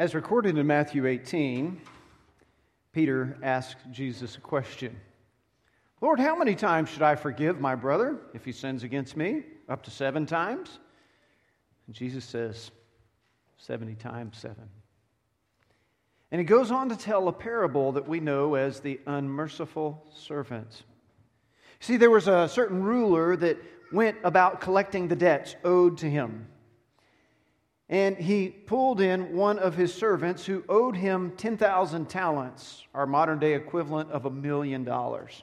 As recorded in Matthew 18, Peter asked Jesus a question Lord, how many times should I forgive my brother if he sins against me? Up to seven times? And Jesus says, 70 times seven. And he goes on to tell a parable that we know as the unmerciful servant. See, there was a certain ruler that went about collecting the debts owed to him. And he pulled in one of his servants who owed him 10,000 talents, our modern day equivalent of a million dollars,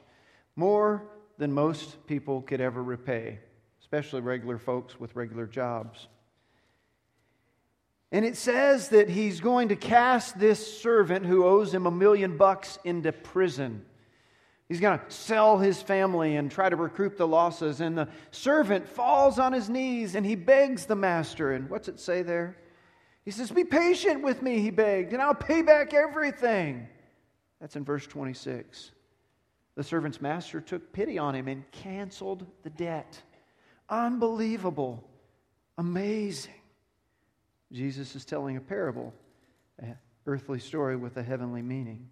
more than most people could ever repay, especially regular folks with regular jobs. And it says that he's going to cast this servant who owes him a million bucks into prison. He's going to sell his family and try to recoup the losses. And the servant falls on his knees and he begs the master. And what's it say there? He says, Be patient with me, he begged, and I'll pay back everything. That's in verse 26. The servant's master took pity on him and canceled the debt. Unbelievable. Amazing. Jesus is telling a parable, an earthly story with a heavenly meaning.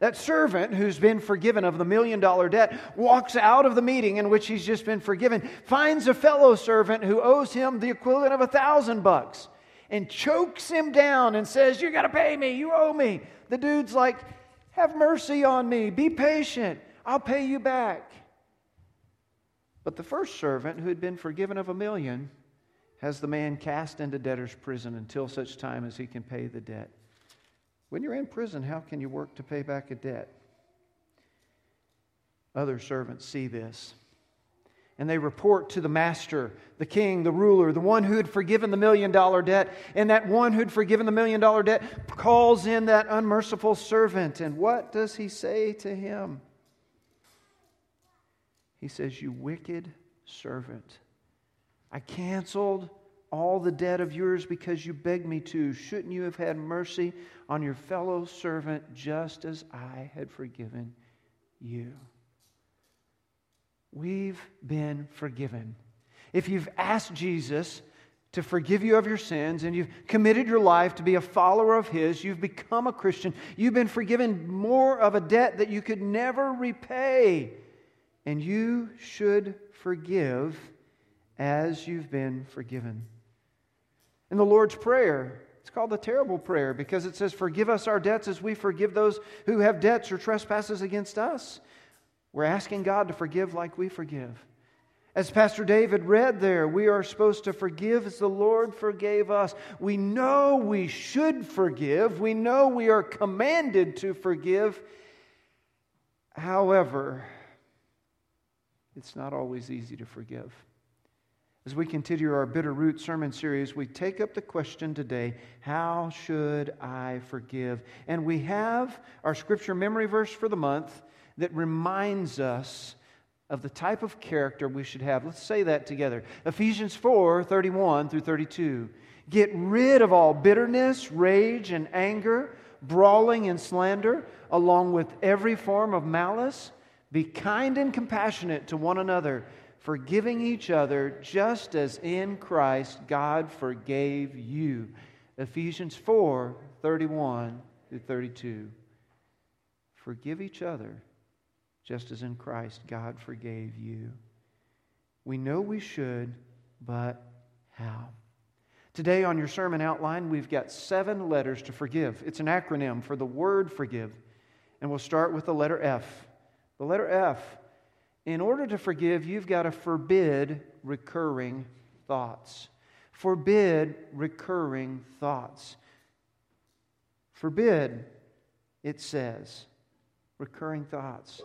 That servant who's been forgiven of the million dollar debt walks out of the meeting in which he's just been forgiven, finds a fellow servant who owes him the equivalent of a thousand bucks, and chokes him down and says, You got to pay me. You owe me. The dude's like, Have mercy on me. Be patient. I'll pay you back. But the first servant who had been forgiven of a million has the man cast into debtor's prison until such time as he can pay the debt. When you're in prison, how can you work to pay back a debt? Other servants see this. And they report to the master, the king, the ruler, the one who had forgiven the million dollar debt. And that one who had forgiven the million dollar debt calls in that unmerciful servant. And what does he say to him? He says, You wicked servant, I canceled all the debt of yours because you begged me to. Shouldn't you have had mercy on your fellow servant just as I had forgiven you? We've been forgiven. If you've asked Jesus to forgive you of your sins and you've committed your life to be a follower of His, you've become a Christian, you've been forgiven more of a debt that you could never repay. And you should forgive as you've been forgiven. In the Lord's Prayer, it's called the terrible prayer because it says, Forgive us our debts as we forgive those who have debts or trespasses against us. We're asking God to forgive like we forgive. As Pastor David read there, we are supposed to forgive as the Lord forgave us. We know we should forgive. We know we are commanded to forgive. However, it's not always easy to forgive. As we continue our Bitter Root sermon series, we take up the question today how should I forgive? And we have our scripture memory verse for the month that reminds us of the type of character we should have. Let's say that together Ephesians 4 31 through 32. Get rid of all bitterness, rage, and anger, brawling and slander, along with every form of malice. Be kind and compassionate to one another forgiving each other just as in Christ God forgave you. Ephesians 4 31 through 32. Forgive each other just as in Christ God forgave you. We know we should, but how? Today, on your sermon outline, we've got seven letters to forgive. It's an acronym for the word forgive. And we'll start with the letter F. The letter F in order to forgive, you've got to forbid recurring thoughts. Forbid recurring thoughts. Forbid, it says, recurring thoughts.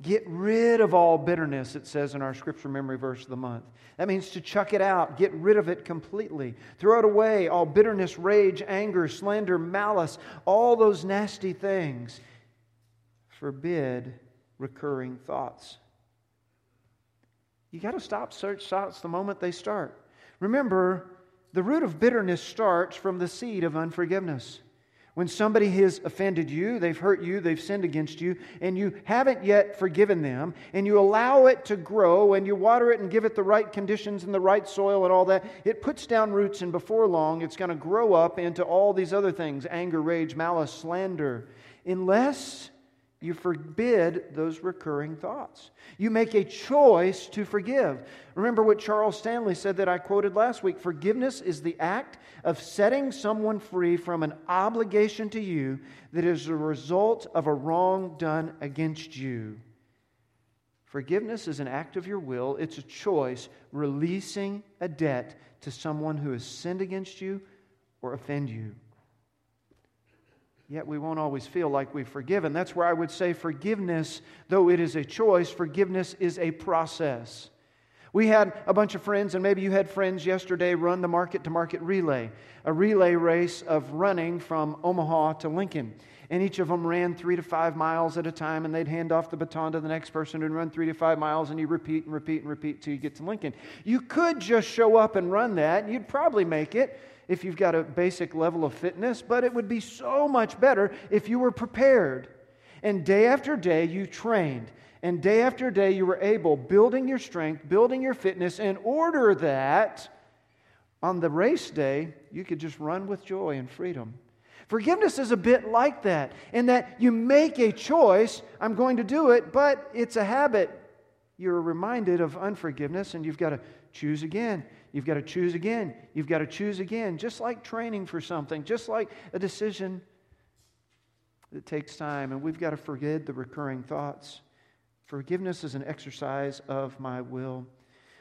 Get rid of all bitterness, it says in our scripture memory verse of the month. That means to chuck it out, get rid of it completely. Throw it away, all bitterness, rage, anger, slander, malice, all those nasty things. Forbid recurring thoughts. You got to stop search thoughts the moment they start. Remember, the root of bitterness starts from the seed of unforgiveness. When somebody has offended you, they've hurt you, they've sinned against you, and you haven't yet forgiven them, and you allow it to grow, and you water it and give it the right conditions and the right soil and all that, it puts down roots, and before long, it's going to grow up into all these other things anger, rage, malice, slander. Unless you forbid those recurring thoughts. You make a choice to forgive. Remember what Charles Stanley said that I quoted last week forgiveness is the act of setting someone free from an obligation to you that is a result of a wrong done against you. Forgiveness is an act of your will, it's a choice releasing a debt to someone who has sinned against you or offend you yet we won't always feel like we've forgiven. That's where I would say forgiveness, though it is a choice, forgiveness is a process. We had a bunch of friends, and maybe you had friends yesterday run the market to market relay, a relay race of running from Omaha to Lincoln. And each of them ran three to five miles at a time, and they'd hand off the baton to the next person and run three to five miles, and you repeat and repeat and repeat till you get to Lincoln. You could just show up and run that, and you'd probably make it if you've got a basic level of fitness, but it would be so much better if you were prepared. And day after day, you trained. And day after day, you were able, building your strength, building your fitness, in order that on the race day, you could just run with joy and freedom. Forgiveness is a bit like that, in that you make a choice, I'm going to do it, but it's a habit. You're reminded of unforgiveness, and you've got to choose again. You've got to choose again. You've got to choose again. Just like training for something, just like a decision that takes time. And we've got to forget the recurring thoughts. Forgiveness is an exercise of my will.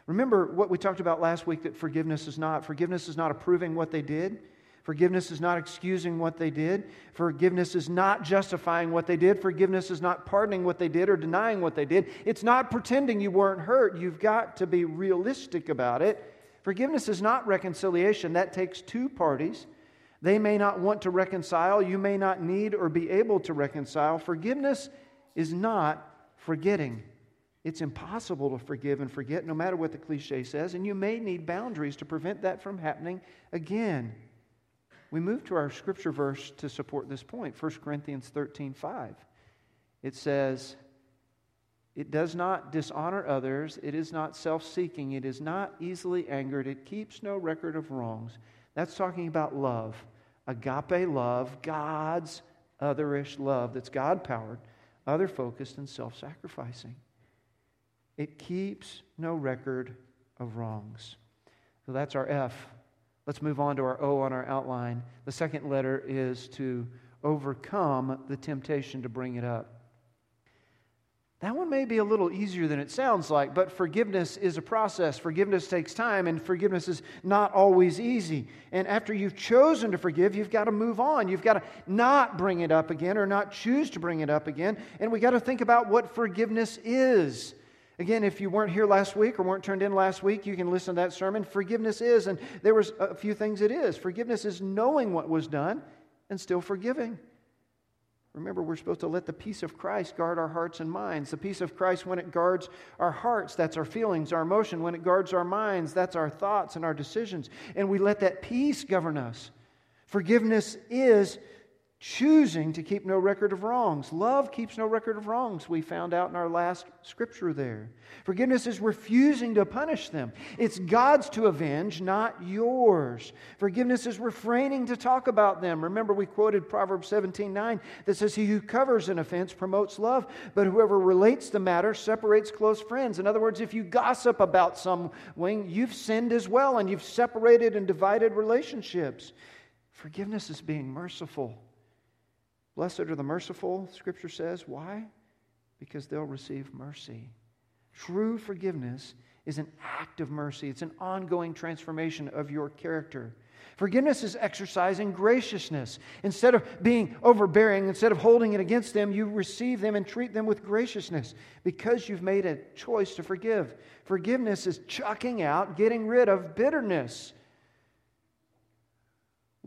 Remember what we talked about last week that forgiveness is not. Forgiveness is not approving what they did. Forgiveness is not excusing what they did. Forgiveness is not justifying what they did. Forgiveness is not pardoning what they did or denying what they did. It's not pretending you weren't hurt. You've got to be realistic about it Forgiveness is not reconciliation, that takes two parties. They may not want to reconcile, you may not need or be able to reconcile. Forgiveness is not forgetting. It's impossible to forgive and forget, no matter what the cliche says, and you may need boundaries to prevent that from happening again. We move to our scripture verse to support this point 1 Corinthians 13 5. It says, it does not dishonor others. It is not self seeking. It is not easily angered. It keeps no record of wrongs. That's talking about love. Agape love, God's otherish love that's God powered, other focused, and self sacrificing. It keeps no record of wrongs. So that's our F. Let's move on to our O on our outline. The second letter is to overcome the temptation to bring it up. That one may be a little easier than it sounds like, but forgiveness is a process. Forgiveness takes time, and forgiveness is not always easy. And after you've chosen to forgive, you've got to move on. You've got to not bring it up again or not choose to bring it up again. And we got to think about what forgiveness is. Again, if you weren't here last week or weren't turned in last week, you can listen to that sermon. Forgiveness is, and there was a few things it is. Forgiveness is knowing what was done and still forgiving. Remember, we're supposed to let the peace of Christ guard our hearts and minds. The peace of Christ, when it guards our hearts, that's our feelings, our emotion. When it guards our minds, that's our thoughts and our decisions. And we let that peace govern us. Forgiveness is choosing to keep no record of wrongs. Love keeps no record of wrongs, we found out in our last scripture there. Forgiveness is refusing to punish them. It's God's to avenge, not yours. Forgiveness is refraining to talk about them. Remember, we quoted Proverbs 17 9 that says, He who covers an offense promotes love, but whoever relates the matter separates close friends. In other words, if you gossip about someone, you've sinned as well, and you've separated and divided relationships. Forgiveness is being merciful. Blessed are the merciful, Scripture says. Why? Because they'll receive mercy. True forgiveness is an act of mercy, it's an ongoing transformation of your character. Forgiveness is exercising graciousness. Instead of being overbearing, instead of holding it against them, you receive them and treat them with graciousness because you've made a choice to forgive. Forgiveness is chucking out, getting rid of bitterness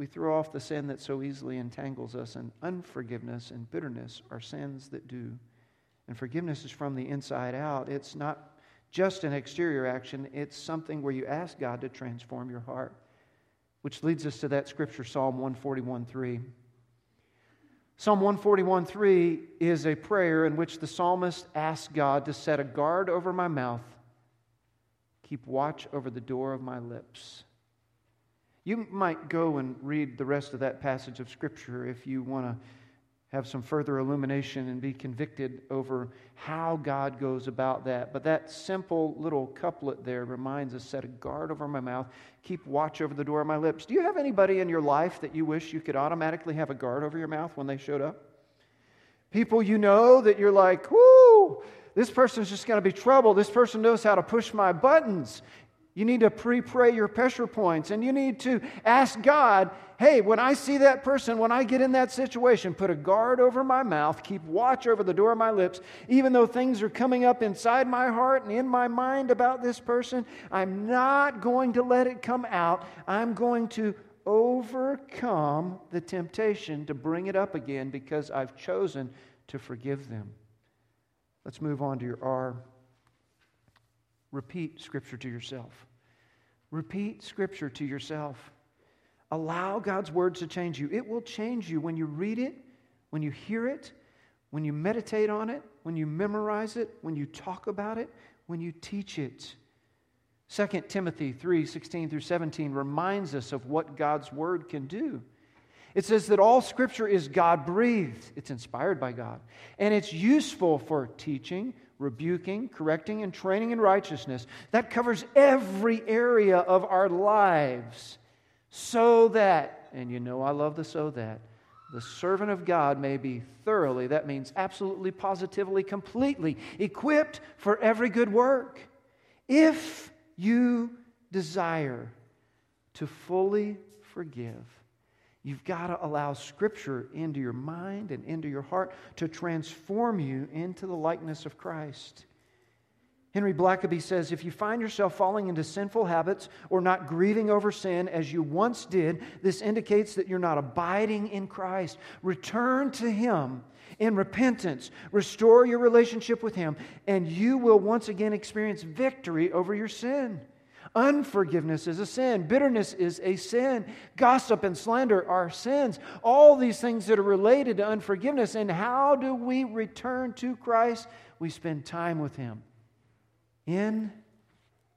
we throw off the sin that so easily entangles us, and unforgiveness and bitterness are sins that do. And forgiveness is from the inside out. It's not just an exterior action, it's something where you ask God to transform your heart. Which leads us to that scripture, Psalm 141 3. Psalm 141 3 is a prayer in which the psalmist asks God to set a guard over my mouth, keep watch over the door of my lips. You might go and read the rest of that passage of Scripture if you want to have some further illumination and be convicted over how God goes about that. But that simple little couplet there reminds us set a guard over my mouth, keep watch over the door of my lips. Do you have anybody in your life that you wish you could automatically have a guard over your mouth when they showed up? People you know that you're like, whoo, this person's just going to be trouble. This person knows how to push my buttons. You need to pre pray your pressure points and you need to ask God, hey, when I see that person, when I get in that situation, put a guard over my mouth, keep watch over the door of my lips. Even though things are coming up inside my heart and in my mind about this person, I'm not going to let it come out. I'm going to overcome the temptation to bring it up again because I've chosen to forgive them. Let's move on to your R. Repeat Scripture to yourself. Repeat Scripture to yourself. Allow God's words to change you. It will change you when you read it, when you hear it, when you meditate on it, when you memorize it, when you talk about it, when you teach it. 2 Timothy 3 16 through 17 reminds us of what God's word can do. It says that all scripture is God breathed, it's inspired by God, and it's useful for teaching, rebuking, correcting, and training in righteousness. That covers every area of our lives. So that, and you know I love the so that, the servant of God may be thoroughly, that means absolutely, positively, completely equipped for every good work. If you desire to fully forgive, You've got to allow Scripture into your mind and into your heart to transform you into the likeness of Christ. Henry Blackaby says if you find yourself falling into sinful habits or not grieving over sin as you once did, this indicates that you're not abiding in Christ. Return to Him in repentance, restore your relationship with Him, and you will once again experience victory over your sin. Unforgiveness is a sin. Bitterness is a sin. Gossip and slander are sins. All these things that are related to unforgiveness. And how do we return to Christ? We spend time with Him in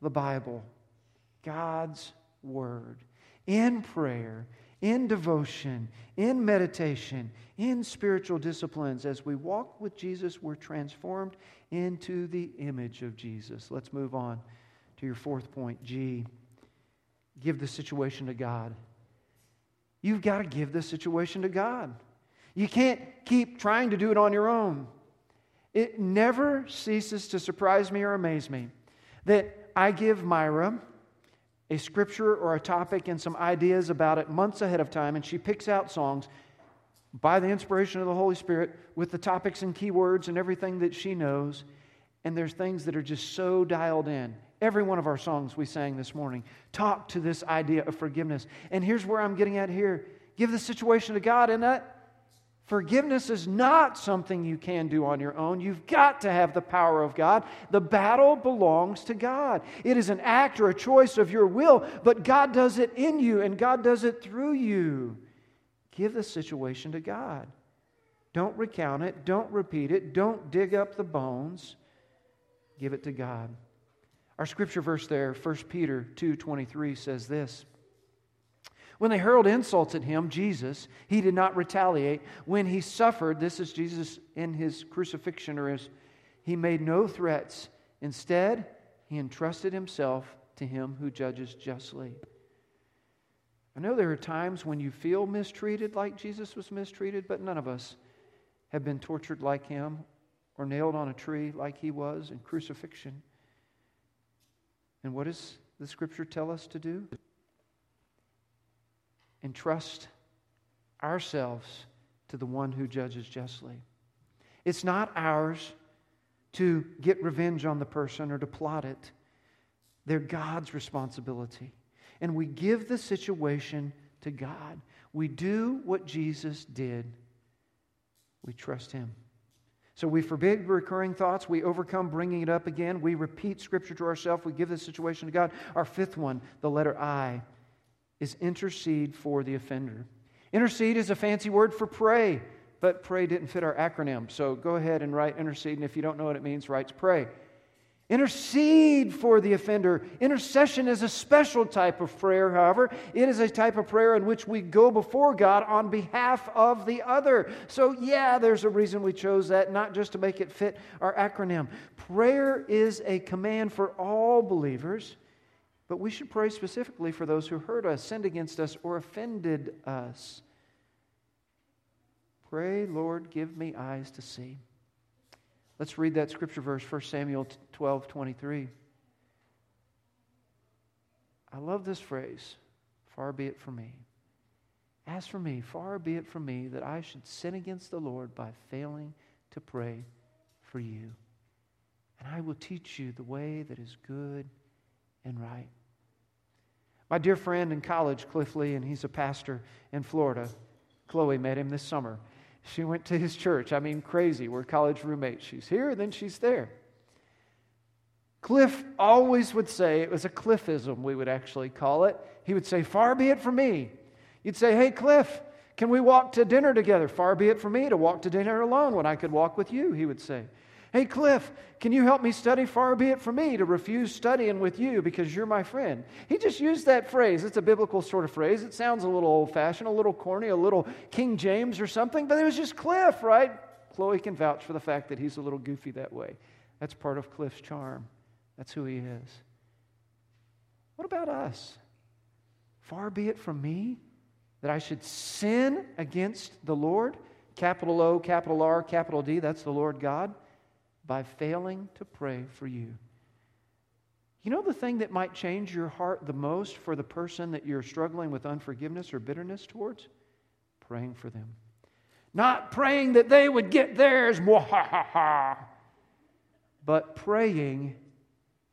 the Bible, God's Word, in prayer, in devotion, in meditation, in spiritual disciplines. As we walk with Jesus, we're transformed into the image of Jesus. Let's move on to your fourth point G, give the situation to God. You've got to give the situation to God. You can't keep trying to do it on your own. It never ceases to surprise me or amaze me that I give Myra a scripture or a topic and some ideas about it months ahead of time, and she picks out songs by the inspiration of the Holy Spirit with the topics and keywords and everything that she knows. And there's things that are just so dialed in. Every one of our songs we sang this morning talk to this idea of forgiveness. And here's where I'm getting at here give the situation to God, and that forgiveness is not something you can do on your own. You've got to have the power of God. The battle belongs to God. It is an act or a choice of your will, but God does it in you and God does it through you. Give the situation to God. Don't recount it, don't repeat it, don't dig up the bones. Give it to God. Our scripture verse there, 1 Peter 2:23 says this. When they hurled insults at him, Jesus, he did not retaliate. When he suffered, this is Jesus in his crucifixion or his he made no threats. Instead, he entrusted himself to him who judges justly. I know there are times when you feel mistreated like Jesus was mistreated, but none of us have been tortured like him or nailed on a tree like he was in crucifixion. And what does the scripture tell us to do? Entrust ourselves to the one who judges justly. It's not ours to get revenge on the person or to plot it, they're God's responsibility. And we give the situation to God. We do what Jesus did, we trust Him. So we forbid recurring thoughts. We overcome bringing it up again. We repeat Scripture to ourselves. We give the situation to God. Our fifth one, the letter I, is intercede for the offender. Intercede is a fancy word for pray. but pray didn't fit our acronym. So go ahead and write intercede, and if you don't know what it means, write pray. Intercede for the offender. Intercession is a special type of prayer, however. It is a type of prayer in which we go before God on behalf of the other. So, yeah, there's a reason we chose that, not just to make it fit our acronym. Prayer is a command for all believers, but we should pray specifically for those who hurt us, sinned against us, or offended us. Pray, Lord, give me eyes to see. Let's read that scripture verse, 1 Samuel 12 23. I love this phrase far be it from me. As for me, far be it from me that I should sin against the Lord by failing to pray for you. And I will teach you the way that is good and right. My dear friend in college, Cliff Lee, and he's a pastor in Florida. Chloe met him this summer. She went to his church. I mean, crazy. We're college roommates. She's here, and then she's there. Cliff always would say, it was a Cliffism, we would actually call it. He would say, Far be it from me. You'd say, Hey, Cliff, can we walk to dinner together? Far be it from me to walk to dinner alone when I could walk with you, he would say. Hey, Cliff, can you help me study? Far be it from me to refuse studying with you because you're my friend. He just used that phrase. It's a biblical sort of phrase. It sounds a little old fashioned, a little corny, a little King James or something, but it was just Cliff, right? Chloe can vouch for the fact that he's a little goofy that way. That's part of Cliff's charm. That's who he is. What about us? Far be it from me that I should sin against the Lord, capital O, capital R, capital D, that's the Lord God by failing to pray for you. You know the thing that might change your heart the most for the person that you're struggling with unforgiveness or bitterness towards? Praying for them. Not praying that they would get theirs, but praying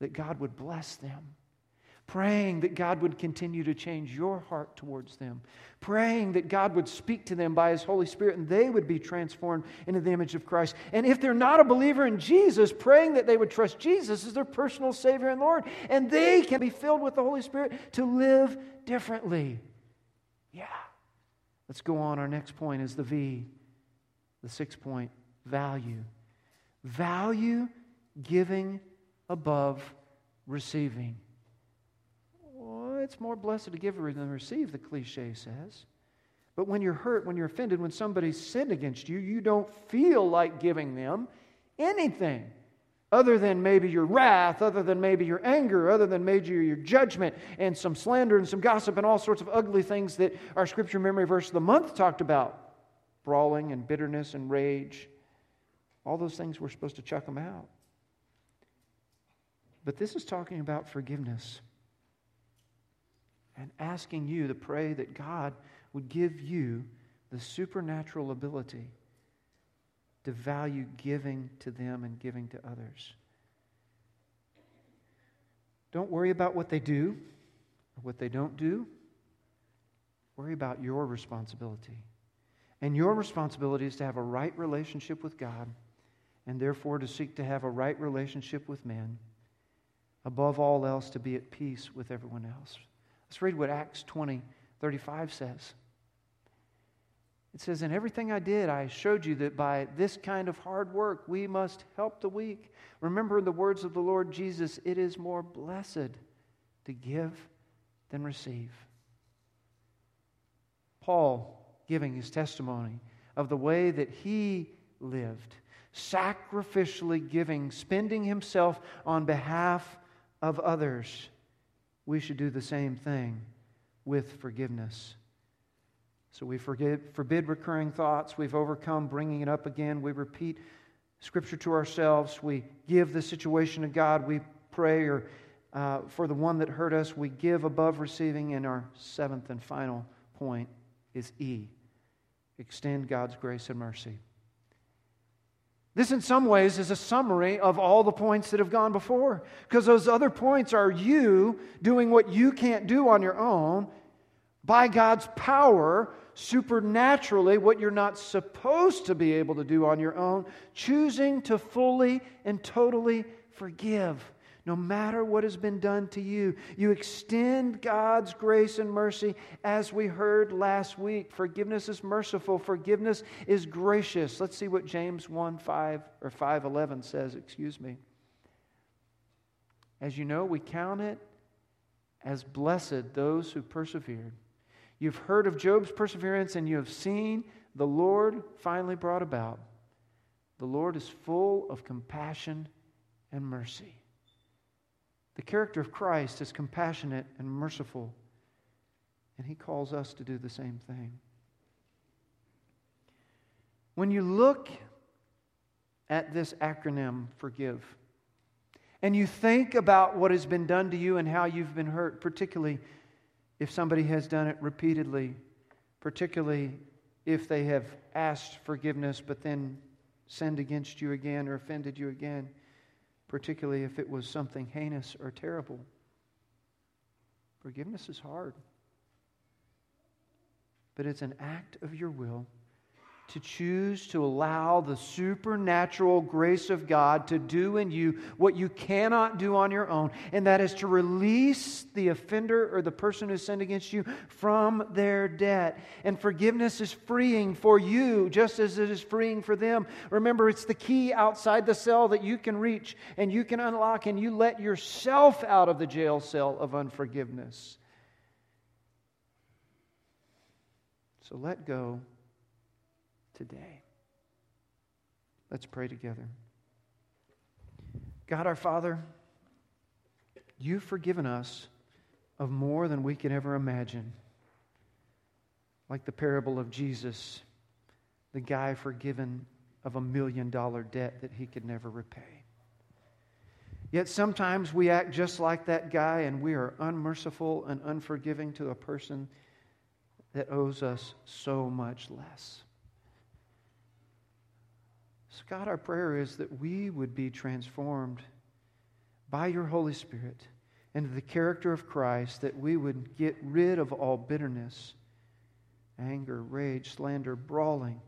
that God would bless them praying that God would continue to change your heart towards them, praying that God would speak to them by His Holy Spirit and they would be transformed into the image of Christ. And if they're not a believer in Jesus, praying that they would trust Jesus as their personal Savior and Lord, and they can be filled with the Holy Spirit to live differently. Yeah. Let's go on. Our next point is the V, the sixth point value. Value giving above receiving it's more blessed to give than receive, the cliche says. But when you're hurt, when you're offended, when somebody's sinned against you, you don't feel like giving them anything other than maybe your wrath, other than maybe your anger, other than maybe your judgment, and some slander and some gossip and all sorts of ugly things that our scripture memory verse of the month talked about brawling and bitterness and rage. All those things we're supposed to chuck them out. But this is talking about forgiveness and asking you to pray that God would give you the supernatural ability to value giving to them and giving to others. Don't worry about what they do or what they don't do. Worry about your responsibility. And your responsibility is to have a right relationship with God and therefore to seek to have a right relationship with men. Above all else, to be at peace with everyone else. Let's read what Acts 20 35 says. It says, In everything I did, I showed you that by this kind of hard work we must help the weak. Remember in the words of the Lord Jesus it is more blessed to give than receive. Paul giving his testimony of the way that he lived, sacrificially giving, spending himself on behalf of others we should do the same thing with forgiveness. So we forgive, forbid recurring thoughts. We've overcome bringing it up again. We repeat Scripture to ourselves. We give the situation to God. We pray or, uh, for the one that hurt us. We give above receiving. And our seventh and final point is E extend God's grace and mercy. This, in some ways, is a summary of all the points that have gone before. Because those other points are you doing what you can't do on your own by God's power, supernaturally, what you're not supposed to be able to do on your own, choosing to fully and totally forgive, no matter what has been done to you. You extend God's grace and mercy as we heard last week. Forgiveness is merciful, forgiveness is gracious. Let's see what James 1 5 or 511 says, excuse me. As you know, we count it as blessed those who persevered. You've heard of Job's perseverance and you have seen the Lord finally brought about. The Lord is full of compassion and mercy. The character of Christ is compassionate and merciful, and he calls us to do the same thing. When you look at this acronym, forgive, and you think about what has been done to you and how you've been hurt, particularly if somebody has done it repeatedly, particularly if they have asked forgiveness but then sinned against you again or offended you again, particularly if it was something heinous or terrible. Forgiveness is hard, but it's an act of your will to choose to allow the supernatural grace of God to do in you what you cannot do on your own, and that is to release the offender or the person who sinned against you from their debt. And forgiveness is freeing for you just as it is freeing for them. Remember, it's the key outside the cell that you can reach and you can unlock, and you let yourself out of the jail cell of unforgiveness. So let go today. Let's pray together. God our Father, you've forgiven us of more than we can ever imagine. Like the parable of Jesus, the guy forgiven of a million dollar debt that he could never repay. Yet sometimes we act just like that guy and we are unmerciful and unforgiving to a person that owes us so much less. So, God, our prayer is that we would be transformed by your Holy Spirit into the character of Christ, that we would get rid of all bitterness, anger, rage, slander, brawling,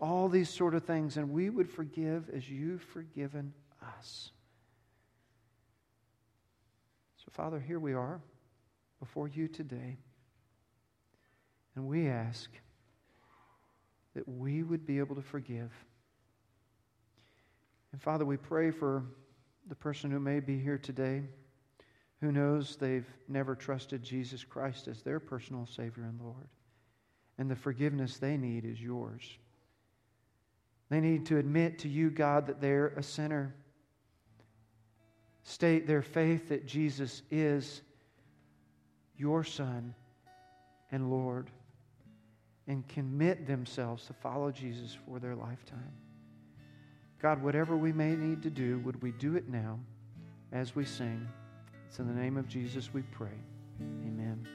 all these sort of things, and we would forgive as you've forgiven us. So, Father, here we are before you today, and we ask that we would be able to forgive. And Father, we pray for the person who may be here today who knows they've never trusted Jesus Christ as their personal Savior and Lord. And the forgiveness they need is yours. They need to admit to you, God, that they're a sinner. State their faith that Jesus is your Son and Lord. And commit themselves to follow Jesus for their lifetime. God, whatever we may need to do, would we do it now as we sing? It's in the name of Jesus we pray. Amen.